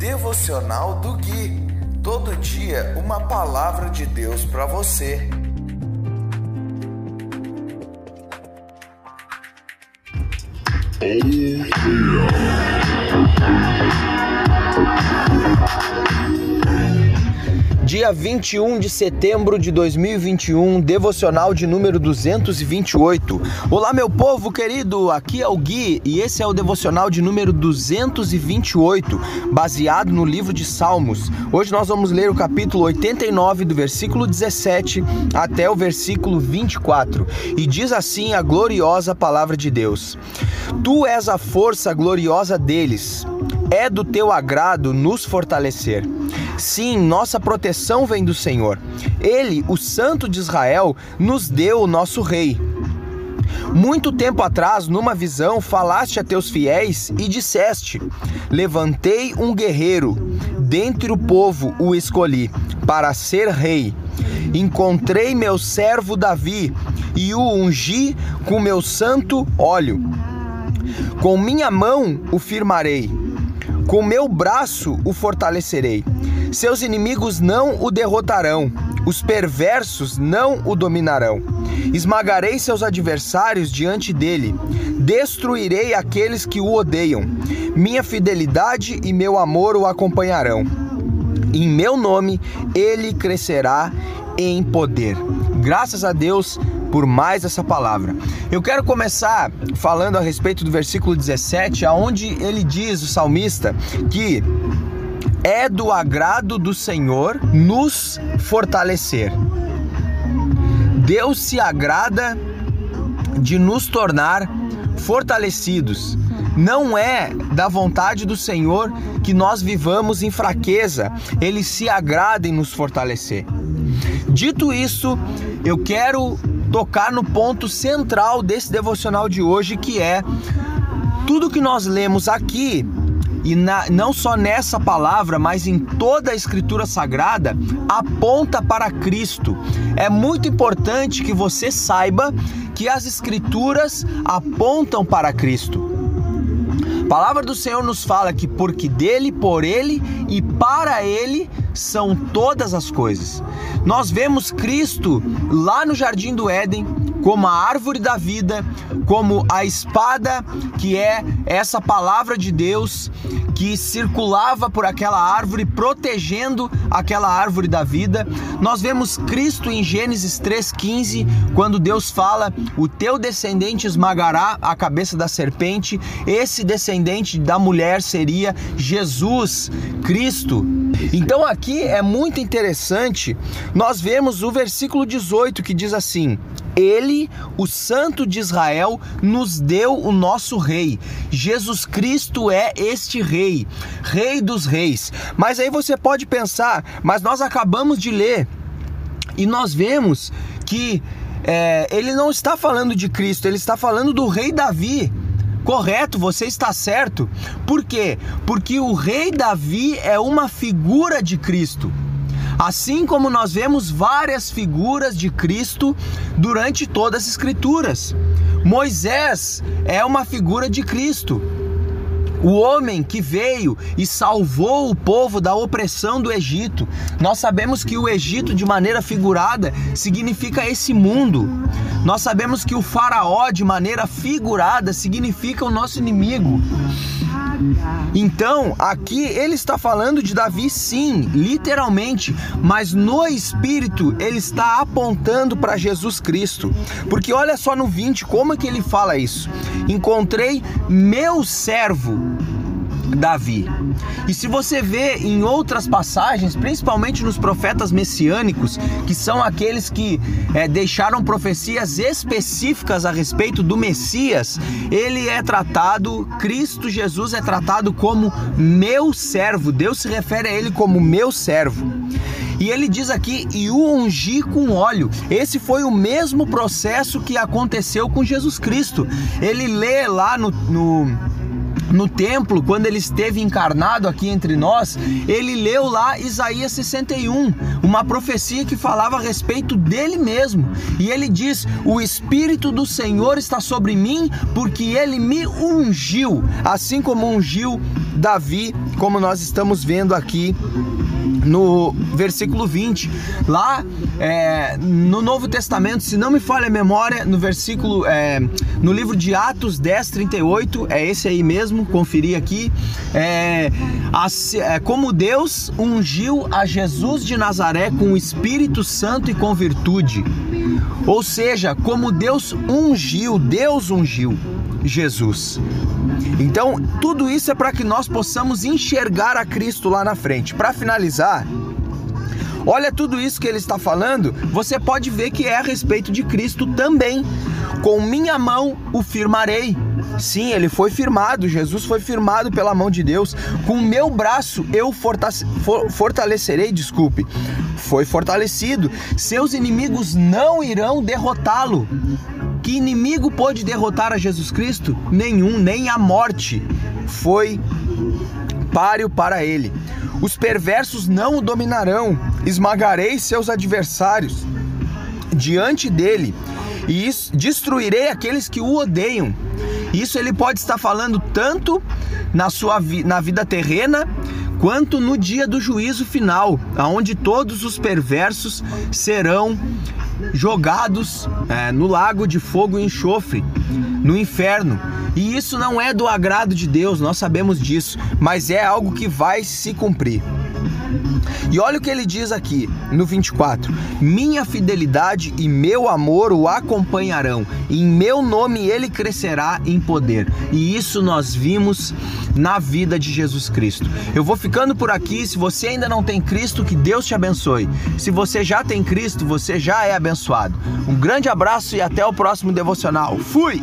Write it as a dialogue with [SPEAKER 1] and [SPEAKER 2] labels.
[SPEAKER 1] Devocional do Gui. Todo dia uma palavra de Deus para você.
[SPEAKER 2] Dia 21 de setembro de 2021, devocional de número 228. Olá, meu povo querido, aqui é o Gui e esse é o devocional de número 228, baseado no livro de Salmos. Hoje nós vamos ler o capítulo 89, do versículo 17 até o versículo 24, e diz assim a gloriosa palavra de Deus: Tu és a força gloriosa deles é do teu agrado nos fortalecer. Sim, nossa proteção vem do Senhor. Ele, o Santo de Israel, nos deu o nosso Rei. Muito tempo atrás, numa visão, falaste a teus fiéis e disseste: Levantei um guerreiro, dentre o povo o escolhi, para ser rei. Encontrei meu servo Davi e o ungi com meu santo óleo. Com minha mão o firmarei com meu braço o fortalecerei. Seus inimigos não o derrotarão, os perversos não o dominarão. Esmagarei seus adversários diante dele, destruirei aqueles que o odeiam. Minha fidelidade e meu amor o acompanharão. Em meu nome ele crescerá em poder. Graças a Deus por mais essa palavra. Eu quero começar falando a respeito do versículo 17, aonde ele diz, o salmista, que é do agrado do Senhor nos fortalecer. Deus se agrada de nos tornar fortalecidos. Não é da vontade do Senhor que nós vivamos em fraqueza, ele se agrada em nos fortalecer. Dito isso, eu quero tocar no ponto central desse devocional de hoje, que é tudo que nós lemos aqui e na, não só nessa palavra, mas em toda a Escritura Sagrada, aponta para Cristo. É muito importante que você saiba que as Escrituras apontam para Cristo. A palavra do Senhor nos fala que porque dele, por ele e para ele são todas as coisas. Nós vemos Cristo lá no jardim do Éden como a árvore da vida, como a espada que é essa palavra de Deus que circulava por aquela árvore, protegendo aquela árvore da vida. Nós vemos Cristo em Gênesis 3,15, quando Deus fala: O teu descendente esmagará a cabeça da serpente. Esse descendente da mulher seria Jesus, Cristo. Então aqui é muito interessante, nós vemos o versículo 18 que diz assim: ele, o Santo de Israel, nos deu o nosso Rei. Jesus Cristo é este Rei, Rei dos Reis. Mas aí você pode pensar, mas nós acabamos de ler e nós vemos que é, ele não está falando de Cristo, ele está falando do Rei Davi. Correto, você está certo. Por quê? Porque o rei Davi é uma figura de Cristo. Assim como nós vemos várias figuras de Cristo durante todas as Escrituras. Moisés é uma figura de Cristo. O homem que veio e salvou o povo da opressão do Egito. Nós sabemos que o Egito, de maneira figurada, significa esse mundo. Nós sabemos que o Faraó, de maneira figurada, significa o nosso inimigo. Então, aqui ele está falando de Davi, sim, literalmente, mas no espírito ele está apontando para Jesus Cristo. Porque olha só no 20 como é que ele fala isso. Encontrei meu servo Davi. E se você vê em outras passagens, principalmente nos profetas messiânicos, que são aqueles que é, deixaram profecias específicas a respeito do Messias, ele é tratado, Cristo Jesus é tratado como meu servo. Deus se refere a ele como meu servo. E ele diz aqui, e o ungi com óleo. Esse foi o mesmo processo que aconteceu com Jesus Cristo. Ele lê lá no, no no templo, quando ele esteve encarnado aqui entre nós, ele leu lá Isaías 61, uma profecia que falava a respeito dele mesmo. E ele diz: O Espírito do Senhor está sobre mim, porque ele me ungiu, assim como ungiu Davi, como nós estamos vendo aqui no versículo 20. Lá é, no Novo Testamento, se não me falha a memória, no versículo, é, no livro de Atos 10, 38, é esse aí mesmo, conferi aqui. É, é, como Deus ungiu a Jesus de Nazaré com o Espírito Santo e com virtude. Ou seja, como Deus ungiu, Deus ungiu Jesus. Então, tudo isso é para que nós possamos enxergar a Cristo lá na frente. Para finalizar, olha tudo isso que ele está falando, você pode ver que é a respeito de Cristo também. Com minha mão o firmarei. Sim, ele foi firmado, Jesus foi firmado pela mão de Deus. Com meu braço eu fortalecerei, desculpe. Foi fortalecido. Seus inimigos não irão derrotá-lo. Que inimigo pôde derrotar a Jesus Cristo? Nenhum, nem a morte foi páreo para ele. Os perversos não o dominarão, esmagarei seus adversários diante dele e destruirei aqueles que o odeiam. Isso ele pode estar falando tanto na sua vi na vida terrena quanto no dia do juízo final, aonde todos os perversos serão jogados é, no lago de fogo e enxofre, no inferno. E isso não é do agrado de Deus, nós sabemos disso, mas é algo que vai se cumprir. E olha o que ele diz aqui no 24: Minha fidelidade e meu amor o acompanharão, em meu nome ele crescerá em poder. E isso nós vimos na vida de Jesus Cristo. Eu vou ficando por aqui. Se você ainda não tem Cristo, que Deus te abençoe. Se você já tem Cristo, você já é abençoado. Um grande abraço e até o próximo devocional. Fui!